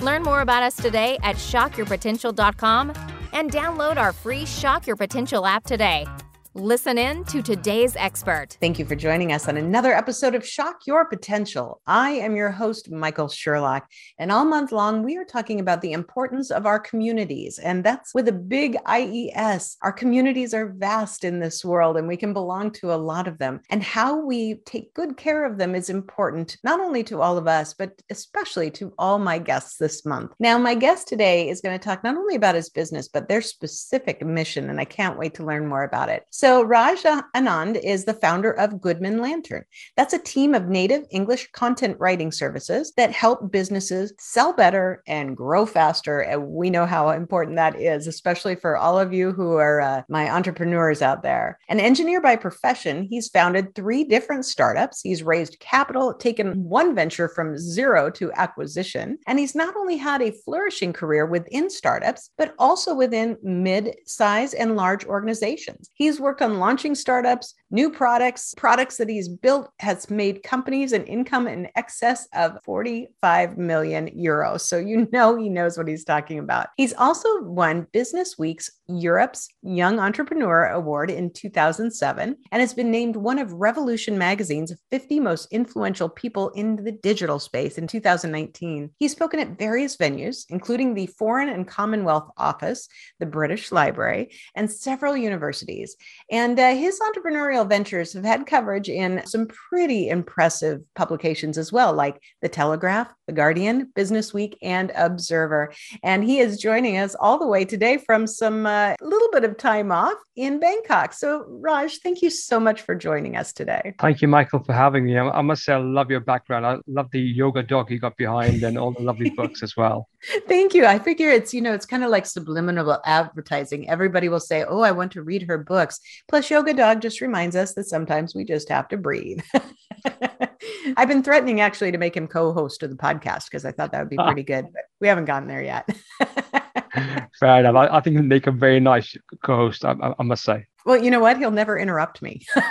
Learn more about us today at shockyourpotential.com and download our free Shock Your Potential app today. Listen in to today's expert. Thank you for joining us on another episode of Shock Your Potential. I am your host, Michael Sherlock, and all month long, we are talking about the importance of our communities. And that's with a big IES. Our communities are vast in this world, and we can belong to a lot of them. And how we take good care of them is important, not only to all of us, but especially to all my guests this month. Now, my guest today is going to talk not only about his business, but their specific mission, and I can't wait to learn more about it. So, Raj Anand is the founder of Goodman Lantern. That's a team of native English content writing services that help businesses sell better and grow faster. And we know how important that is, especially for all of you who are uh, my entrepreneurs out there. An engineer by profession, he's founded three different startups. He's raised capital, taken one venture from zero to acquisition. And he's not only had a flourishing career within startups, but also within mid size and large organizations. He's worked worked on launching startups, new products, products that he's built has made companies an income in excess of 45 million euros. So you know he knows what he's talking about. He's also won Business Week's Europe's Young Entrepreneur Award in 2007 and has been named one of Revolution magazine's 50 most influential people in the digital space in 2019. He's spoken at various venues, including the Foreign and Commonwealth Office, the British Library, and several universities. And uh, his entrepreneurial ventures have had coverage in some pretty impressive publications as well, like The Telegraph, The Guardian, Business Week, and Observer. And he is joining us all the way today from some uh, little bit of time off in Bangkok. So, Raj, thank you so much for joining us today. Thank you, Michael, for having me. I must say, I love your background. I love the yoga dog you got behind and all the lovely books as well. Thank you. I figure it's, you know, it's kind of like subliminal advertising. Everybody will say, Oh, I want to read her books. Plus, Yoga Dog just reminds us that sometimes we just have to breathe. I've been threatening actually to make him co host of the podcast because I thought that would be oh. pretty good, but we haven't gotten there yet. Fair enough. I, I think he'll make a very nice co host, I, I, I must say. Well, you know what? He'll never interrupt me.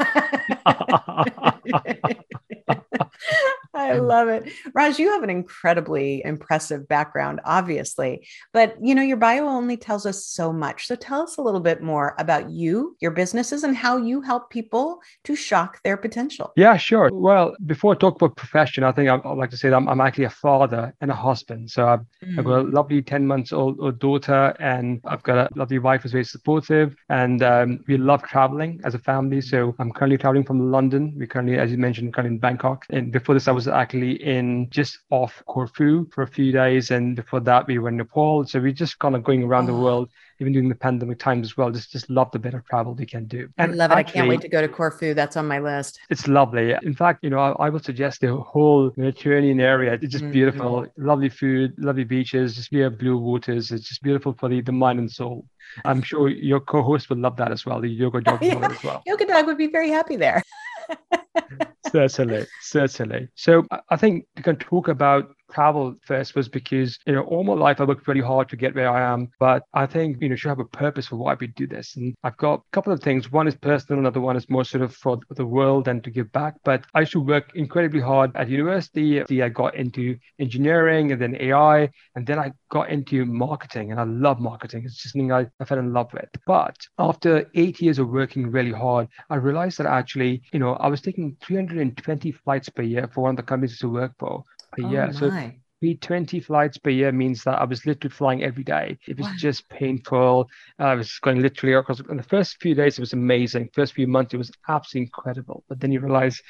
I love it. Raj, you have an incredibly impressive background, obviously, but you know, your bio only tells us so much. So tell us a little bit more about you, your businesses, and how you help people to shock their potential. Yeah, sure. Well, before I talk about profession, I think I'd, like to say that I'm, I'm, actually a father and a husband. So I've, mm. I've, got a lovely 10 months old, old, daughter, and I've got a lovely wife who's very supportive, and um, we love traveling as a family. So I'm currently traveling from London. We currently, as you mentioned, currently in Bangkok. And before this, I was actually in just off Corfu for a few days, and before that we were in Nepal. So we're just kind of going around oh. the world, even during the pandemic times as well. Just just love the bit of travel we can do. And I love it. Actually, I can't wait to go to Corfu. That's on my list. It's lovely. In fact, you know, I, I would suggest the whole Mediterranean area. It's just mm-hmm. beautiful. Lovely food, lovely beaches, just clear blue waters. It's just beautiful for the, the mind and soul. I'm sure your co-host would love that as well. The yoga dog yeah. as well. Yoga dog would be very happy there. certainly, certainly. So I think we can talk about travel first was because, you know, all my life I worked really hard to get where I am. But I think, you know, should have a purpose for why we do this. And I've got a couple of things. One is personal, another one is more sort of for the world and to give back. But I used to work incredibly hard at university. I got into engineering and then AI. And then I got into marketing and I love marketing. It's just something I, I fell in love with. But after eight years of working really hard, I realized that actually, you know, I was taking 320 flights per year for one of the companies to work for per oh. So 20 flights per year means that I was literally flying every day. It was wow. just painful. I was going literally across. In the first few days, it was amazing. First few months, it was absolutely incredible. But then you realize,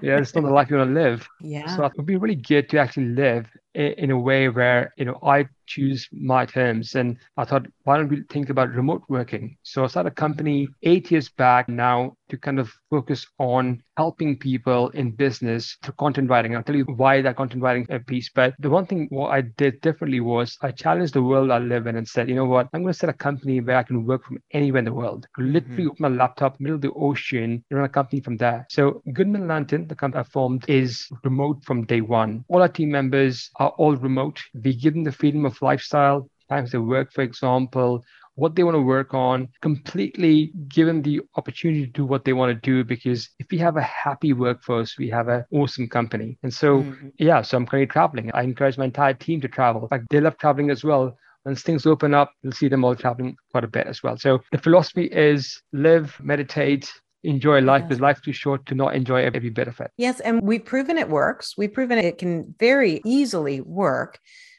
yeah, it's not the life you want to live. Yeah. So it would be really good to actually live in a way where you know I choose my terms. And I thought, why don't we think about remote working? So I started a company eight years back now to kind of focus on helping people in business through content writing. I'll tell you why that content writing piece. But the one thing what I did differently was I challenged the world I live in and said, you know what, I'm going to set a company where I can work from anywhere in the world. Literally mm-hmm. open my laptop, middle of the ocean, run a company from there. So Goodman Lantern, the company I formed, is remote from day one. All our team members are all remote. We give them the freedom of lifestyle, times they work, for example, what they want to work on, completely given the opportunity to do what they want to do. Because if we have a happy workforce, we have an awesome company. And so, mm-hmm. yeah, so I'm currently traveling. I encourage my entire team to travel. In fact, they love traveling as well. Once things open up, you'll see them all traveling quite a bit as well. So the philosophy is live, meditate, enjoy life because life's too short to not enjoy every bit of it. Yes. And we've proven it works. We've proven it can very easily work.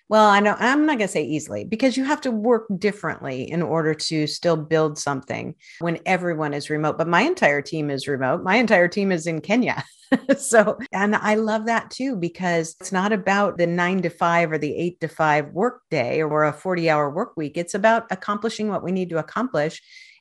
Well, I know I'm not going to say easily because you have to work differently in order to still build something when everyone is remote. But my entire team is remote. My entire team is in Kenya. so, and I love that too because it's not about the nine to five or the eight to five work day or a 40 hour work week. It's about accomplishing what we need to accomplish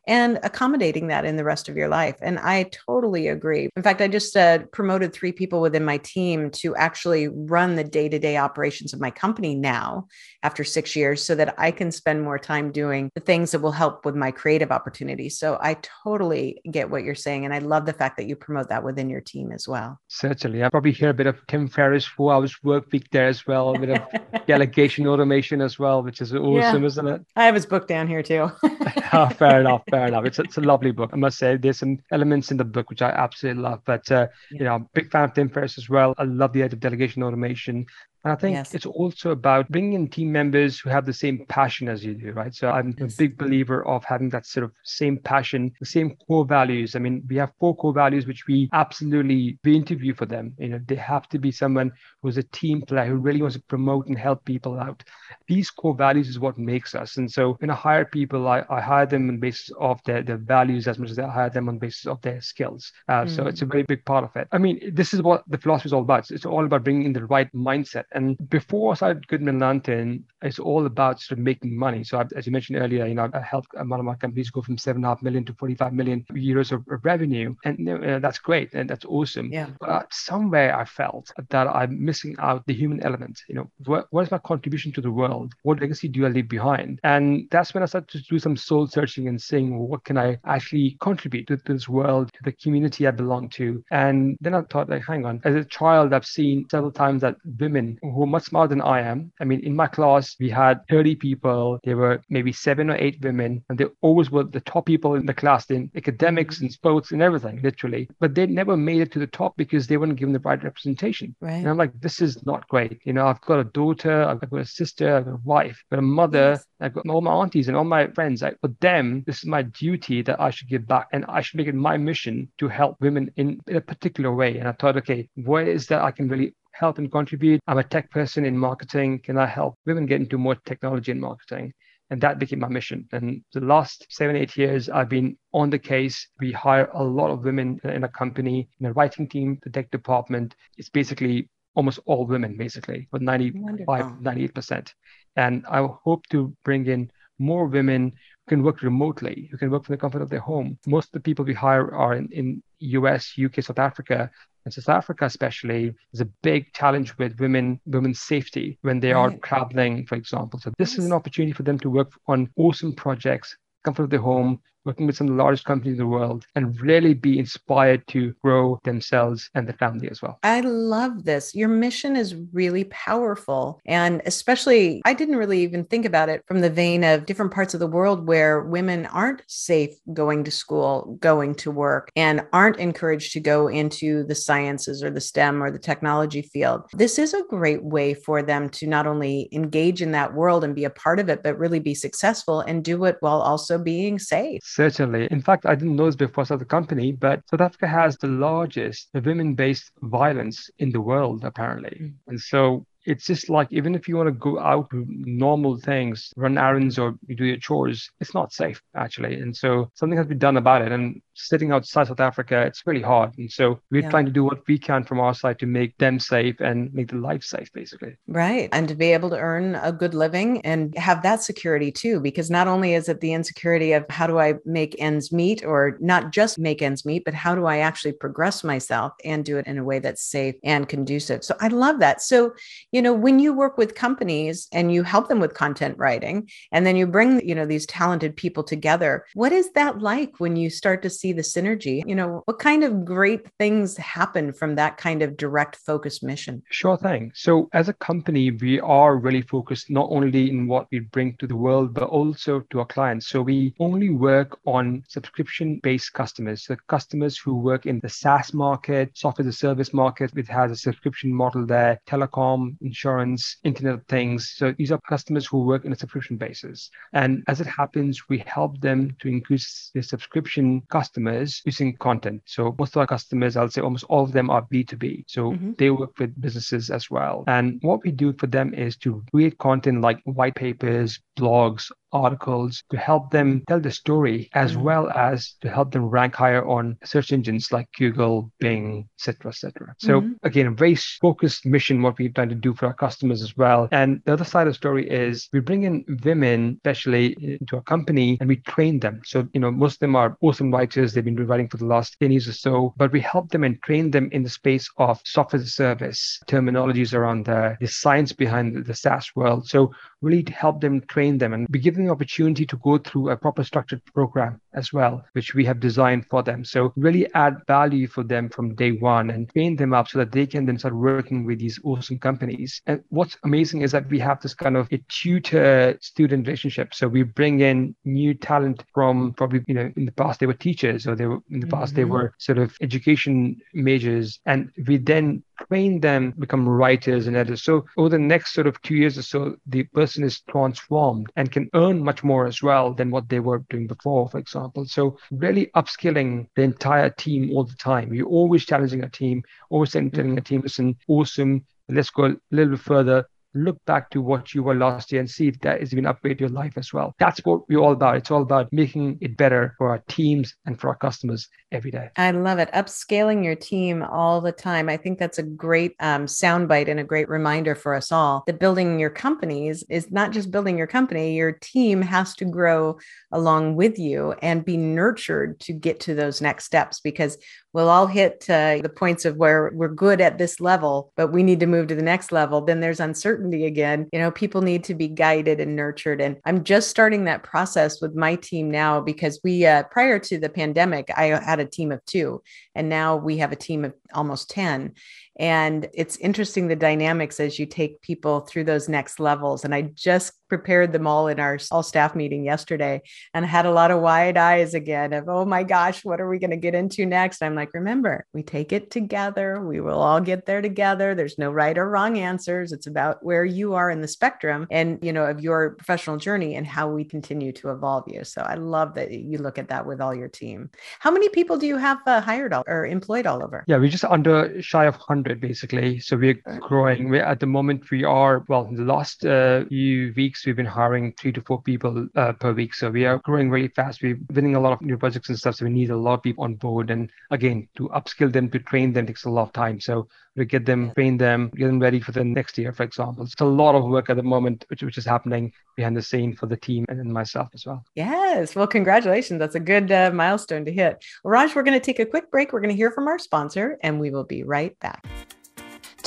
and accommodating that in the rest of your life. And I totally agree. In fact, I just uh, promoted three people within my team to actually run the day to day operations of my company now after six years so that I can spend more time doing the things that will help with my creative opportunities. So I totally get what you're saying. And I love the fact that you promote that within your team as well. Certainly. I probably hear a bit of Tim Ferriss, four hours work week there as well, a bit of delegation automation as well, which is awesome, yeah. isn't it? I have his book down here too. oh, fair enough. Fair enough. It's, it's a lovely book. I must say, there's some elements in the book which I absolutely love. But, uh, yeah. you know, I'm a big fan of Tim Ferriss as well. I love the art of delegation automation. And I think yes. it's also about bringing in team members who have the same passion as you do, right? So I'm yes. a big believer of having that sort of same passion, the same core values. I mean, we have four core values which we absolutely we interview for them. You know, they have to be someone who's a team player who really wants to promote and help people out. These core values is what makes us. And so when I hire people, I, I hire them on basis of their, their values as much as I hire them on basis of their skills. Uh, mm. So it's a very big part of it. I mean, this is what the philosophy is all about. It's all about bringing in the right mindset and before I started Goodman Lantern, it's all about sort of making money. So, I've, as you mentioned earlier, you know, I helped one of my companies go from seven and a half million to 45 million euros of, of revenue. And you know, that's great. And that's awesome. Yeah. But somewhere I felt that I'm missing out the human element. You know, what, what is my contribution to the world? What legacy do I leave behind? And that's when I started to do some soul searching and saying, well, what can I actually contribute to, to this world, to the community I belong to? And then I thought, like, hang on, as a child, I've seen several times that women who are much smarter than I am. I mean, in my class, we had 30 people. There were maybe seven or eight women, and they always were the top people in the class in academics and sports and everything, literally. But they never made it to the top because they weren't given the right representation. Right. And I'm like, this is not great. You know, I've got a daughter, I've got a sister, I've got a wife, I've got a mother, yes. I've got all my aunties and all my friends. Like, for them, this is my duty that I should give back, and I should make it my mission to help women in, in a particular way. And I thought, okay, where is that I can really help and contribute. I'm a tech person in marketing. Can I help women get into more technology and marketing? And that became my mission. And the last seven, eight years, I've been on the case. We hire a lot of women in a company, in a writing team, the tech department. It's basically almost all women, basically, but 95, Wonderful. 98%. And I hope to bring in more women who can work remotely, who can work from the comfort of their home. Most of the people we hire are in, in US, UK, South Africa, in South Africa, especially, is a big challenge with women, women's safety when they right. are traveling, for example. So this yes. is an opportunity for them to work on awesome projects, comfort of their home, working with some of the largest companies in the world and really be inspired to grow themselves and the family as well. I love this. Your mission is really powerful. And especially, I didn't really even think about it from the vein of different parts of the world where women aren't safe going to school, going to work, and aren't encouraged to go into the sciences or the STEM or the technology field. This is a great way for them to not only engage in that world and be a part of it, but really be successful and do it while also being safe. Certainly. In fact, I didn't know this before I started the company, but South Africa has the largest women based violence in the world, apparently. Mm. And so it's just like even if you want to go out to normal things, run errands or do your chores, it's not safe actually. And so something has to be done about it. And sitting outside South Africa, it's really hard. And so we're yeah. trying to do what we can from our side to make them safe and make the life safe, basically. Right. And to be able to earn a good living and have that security too, because not only is it the insecurity of how do I make ends meet or not just make ends meet, but how do I actually progress myself and do it in a way that's safe and conducive. So I love that. So, you know, when you work with companies and you help them with content writing and then you bring, you know, these talented people together, what is that like when you start to see the synergy. You know, what kind of great things happen from that kind of direct focus mission? Sure thing. So, as a company, we are really focused not only in what we bring to the world, but also to our clients. So, we only work on subscription based customers, the customers who work in the SaaS market, software as a service market, which has a subscription model there, telecom, insurance, Internet of Things. So, these are customers who work in a subscription basis. And as it happens, we help them to increase their subscription customers customers using content. So most of our customers, I'll say almost all of them are B2B. So mm-hmm. they work with businesses as well. And what we do for them is to create content like white papers, blogs, articles to help them tell the story as mm-hmm. well as to help them rank higher on search engines like Google, Bing, etc., etc. So mm-hmm. again, a very focused mission what we're trying to do for our customers as well. And the other side of the story is we bring in women, especially into our company, and we train them. So you know, most of them are awesome writers. They've been writing for the last 10 years or so, but we help them and train them in the space of software as a service, terminologies around the, the science behind the SaaS world. So really to help them train them and be the opportunity to go through a proper structured program as well, which we have designed for them. So really add value for them from day one and train them up so that they can then start working with these awesome companies. And what's amazing is that we have this kind of a tutor student relationship. So we bring in new talent from probably, you know, in the past they were teachers or they were in the past mm-hmm. they were sort of education majors. And we then train them become writers and editors. So over the next sort of two years or so, the person is transformed and can earn much more as well than what they were doing before, for example. So really upskilling the entire team all the time. You're always challenging a team, always mm. telling a team, listen, awesome. Let's go a little bit further look back to what you were last year and see if that is even upgrade your life as well. That's what we're all about. It's all about making it better for our teams and for our customers every day. I love it. Upscaling your team all the time. I think that's a great um, soundbite and a great reminder for us all that building your companies is not just building your company. Your team has to grow along with you and be nurtured to get to those next steps because we'll all hit uh, the points of where we're good at this level, but we need to move to the next level. Then there's uncertainty again. You know, people need to be guided and nurtured. And I'm just starting that process with my team now because we, uh, prior to the pandemic, I had a team of two, and now we have a team of almost 10. And it's interesting the dynamics as you take people through those next levels. And I just prepared them all in our all staff meeting yesterday and had a lot of wide eyes again of, oh my gosh, what are we going to get into next? I'm like, remember, we take it together. We will all get there together. There's no right or wrong answers. It's about where you are in the spectrum and, you know, of your professional journey and how we continue to evolve you. So I love that you look at that with all your team. How many people do you have uh, hired all, or employed all over? Yeah, we're just under shy of 100 basically. So we're growing. We, at the moment, we are, well, in the last uh, few weeks, we've been hiring three to four people uh, per week. So we are growing really fast. We're winning a lot of new projects and stuff. So we need a lot of people on board. And again, to upskill them, to train them takes a lot of time. So we get them, train them, get them ready for the next year, for example. It's a lot of work at the moment, which, which is happening behind the scene for the team and myself as well. Yes. Well, congratulations. That's a good uh, milestone to hit. Well, Raj, we're going to take a quick break. We're going to hear from our sponsor and we will be right back.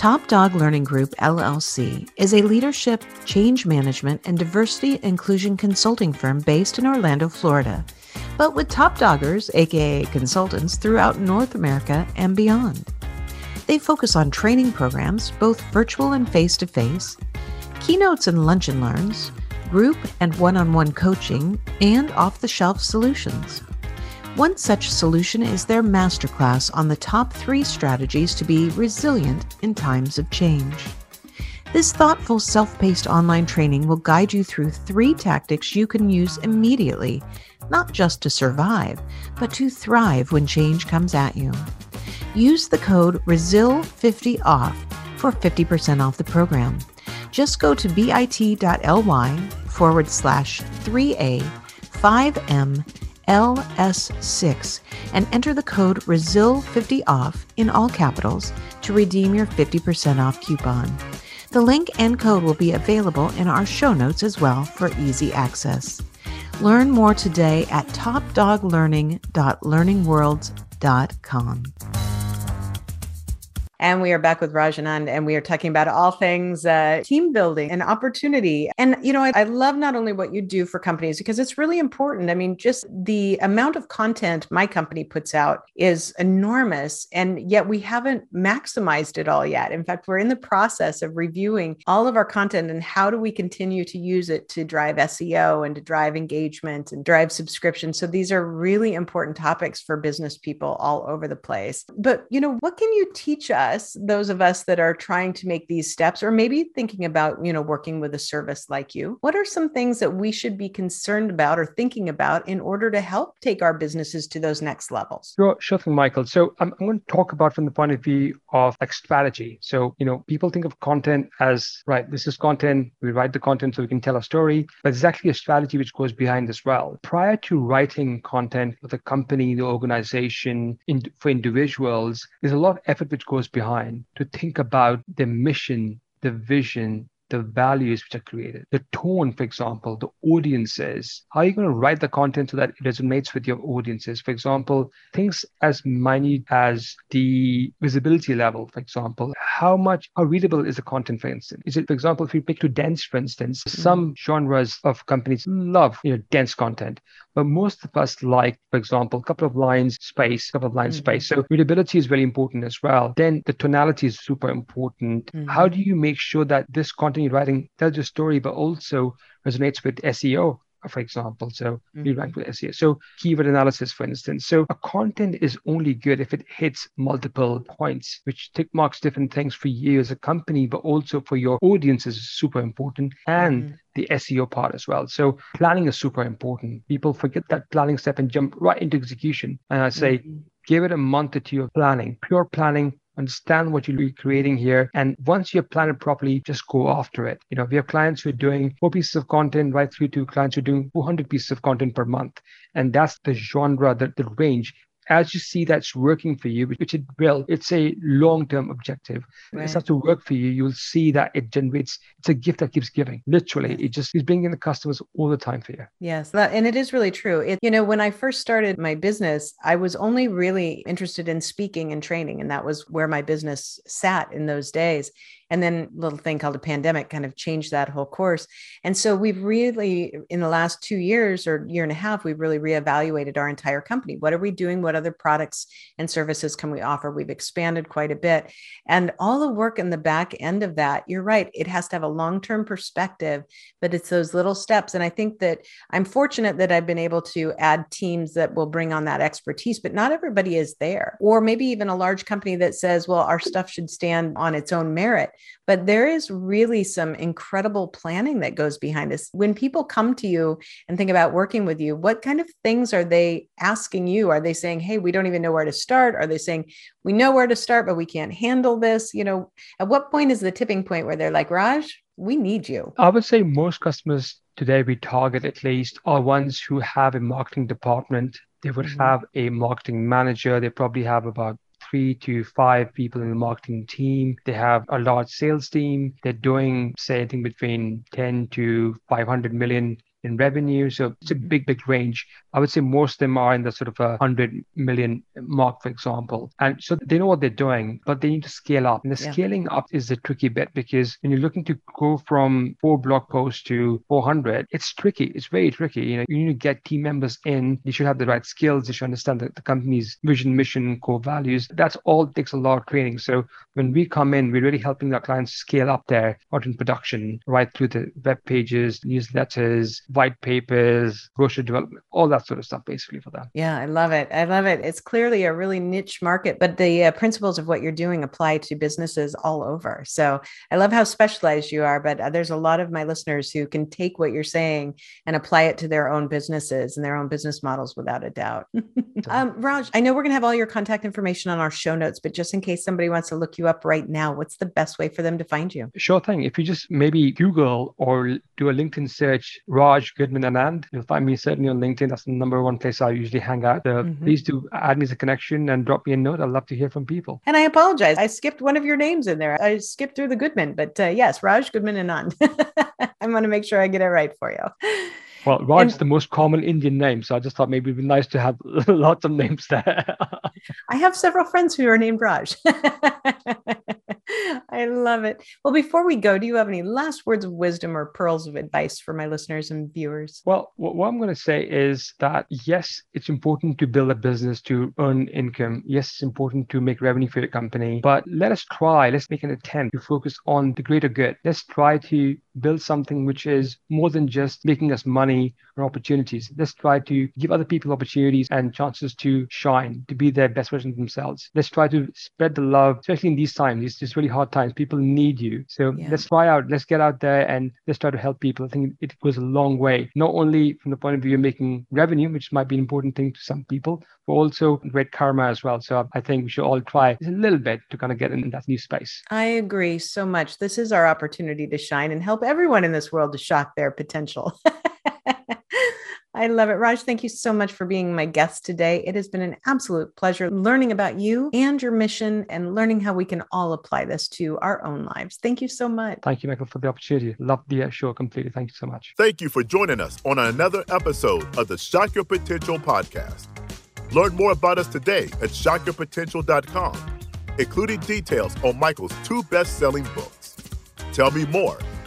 Top Dog Learning Group LLC is a leadership, change management, and diversity inclusion consulting firm based in Orlando, Florida, but with top doggers, aka consultants, throughout North America and beyond. They focus on training programs, both virtual and face to face, keynotes and lunch and learns, group and one on one coaching, and off the shelf solutions. One such solution is their masterclass on the top three strategies to be resilient in times of change. This thoughtful, self paced online training will guide you through three tactics you can use immediately, not just to survive, but to thrive when change comes at you. Use the code RESIL50OFF for 50% off the program. Just go to bit.ly forward slash 3A 5M LS6 and enter the code RESIL50OFF in all capitals to redeem your 50% off coupon. The link and code will be available in our show notes as well for easy access. Learn more today at topdoglearning.learningworlds.com. And we are back with Raj Anand, and we are talking about all things uh, team building and opportunity. And, you know, I, I, love not only what you do for companies because it's really important. I mean, just the amount of content my company puts out is enormous. And yet we haven't maximized it all yet. In fact, we're in the process of reviewing all of our content and how do we continue to use it to drive SEO and to drive engagement and drive subscription. So these are really important topics for business people all over the place. But, you know, what can you teach us? Us, those of us that are trying to make these steps, or maybe thinking about, you know, working with a service like you, what are some things that we should be concerned about or thinking about in order to help take our businesses to those next levels? Sure, sure thing, Michael. So I'm, I'm going to talk about from the point of view of like strategy. So, you know, people think of content as, right, this is content, we write the content so we can tell a story, but it's actually a strategy which goes behind as well. Prior to writing content for the company, the organization, in, for individuals, there's a lot of effort which goes behind behind to think about the mission, the vision, the values which are created, the tone, for example, the audiences. How are you going to write the content so that it resonates with your audiences? For example, things as minute as the visibility level, for example, how much, how readable is the content, for instance? Is it, for example, if you pick to dense, for instance, mm-hmm. some genres of companies love you know dense content, but most of us like, for example, a couple of lines space, a couple of lines mm-hmm. space. So readability is very important as well. Then the tonality is super important. Mm-hmm. How do you make sure that this content you're writing tells your story, but also resonates with SEO, for example. So mm-hmm. we rank with SEO. So keyword analysis, for instance. So a content is only good if it hits multiple points, which tick marks different things for you as a company, but also for your audience is super important. And mm-hmm. the SEO part as well. So planning is super important. People forget that planning step and jump right into execution. And I say, mm-hmm. give it a month or two of planning, pure planning, understand what you're creating here. And once you planned it properly, just go after it. You know, we have clients who are doing four pieces of content right through to clients who are doing 400 pieces of content per month. And that's the genre, the, the range as you see that's working for you, which it will, it's a long term objective. Right. It starts to work for you. You'll see that it generates, it's a gift that keeps giving. Literally, it just is bringing the customers all the time for you. Yes. That, and it is really true. It, you know, when I first started my business, I was only really interested in speaking and training. And that was where my business sat in those days. And then little thing called a pandemic kind of changed that whole course. And so we've really, in the last two years or year and a half, we've really reevaluated our entire company. What are we doing? What other products and services can we offer? We've expanded quite a bit. And all the work in the back end of that, you're right, it has to have a long term perspective, but it's those little steps. And I think that I'm fortunate that I've been able to add teams that will bring on that expertise, but not everybody is there. Or maybe even a large company that says, well, our stuff should stand on its own merit. But there is really some incredible planning that goes behind this. When people come to you and think about working with you, what kind of things are they asking you? Are they saying, hey, we don't even know where to start? Are they saying, we know where to start, but we can't handle this? You know, at what point is the tipping point where they're like, Raj, we need you? I would say most customers today we target at least are ones who have a marketing department. They would mm-hmm. have a marketing manager. They probably have about three to five people in the marketing team. They have a large sales team. They're doing, say, anything between 10 to 500 million in revenue. So it's a mm-hmm. big, big range. I would say most of them are in the sort of a hundred million mark, for example. And so they know what they're doing, but they need to scale up. And the yeah. scaling up is the tricky bit because when you're looking to go from four blog posts to 400, it's tricky. It's very tricky. You know, you need to get team members in. You should have the right skills. You should understand the, the company's vision, mission, core values. That's all takes a lot of training. So when we come in, we're really helping our clients scale up their content production right through the web pages, newsletters, white papers, brochure development, all that sort of stuff, basically for them. Yeah, I love it. I love it. It's clearly a really niche market, but the uh, principles of what you're doing apply to businesses all over. So I love how specialized you are, but uh, there's a lot of my listeners who can take what you're saying and apply it to their own businesses and their own business models without a doubt. um, Raj, I know we're going to have all your contact information on our show notes, but just in case somebody wants to look you up right now, what's the best way for them to find you? Sure thing. If you just maybe Google or do a LinkedIn search, Raj Goodman and Anand, you'll find me certainly on LinkedIn. That's the number one place I usually hang out. So mm-hmm. please do add me as a connection and drop me a note. I'd love to hear from people. And I apologize. I skipped one of your names in there. I skipped through the Goodman, but uh, yes, Raj Goodman and Anand. I want to make sure I get it right for you. Well, Raj is the most common Indian name, so I just thought maybe it'd be nice to have lots of names there. I have several friends who are named Raj. I love it. Well, before we go, do you have any last words of wisdom or pearls of advice for my listeners and viewers? Well, what I'm going to say is that yes, it's important to build a business to earn income. Yes, it's important to make revenue for your company, but let us try, let's make an attempt to focus on the greater good. Let's try to build something which is more than just making us money or opportunities. Let's try to give other people opportunities and chances to shine, to be their best version of themselves. Let's try to spread the love, especially in these times. It's just really hard times. People need you. So yeah. let's try out, let's get out there and let's try to help people. I think it goes a long way, not only from the point of view of making revenue, which might be an important thing to some people, but also great karma as well. So I think we should all try a little bit to kind of get in that new space. I agree so much. This is our opportunity to shine and help everyone in this world to shock their potential. I love it. Raj, thank you so much for being my guest today. It has been an absolute pleasure learning about you and your mission and learning how we can all apply this to our own lives. Thank you so much. Thank you, Michael, for the opportunity. Love the uh, show completely. Thank you so much. Thank you for joining us on another episode of the Shock Your Potential podcast. Learn more about us today at shockyourpotential.com, including details on Michael's two best selling books. Tell me more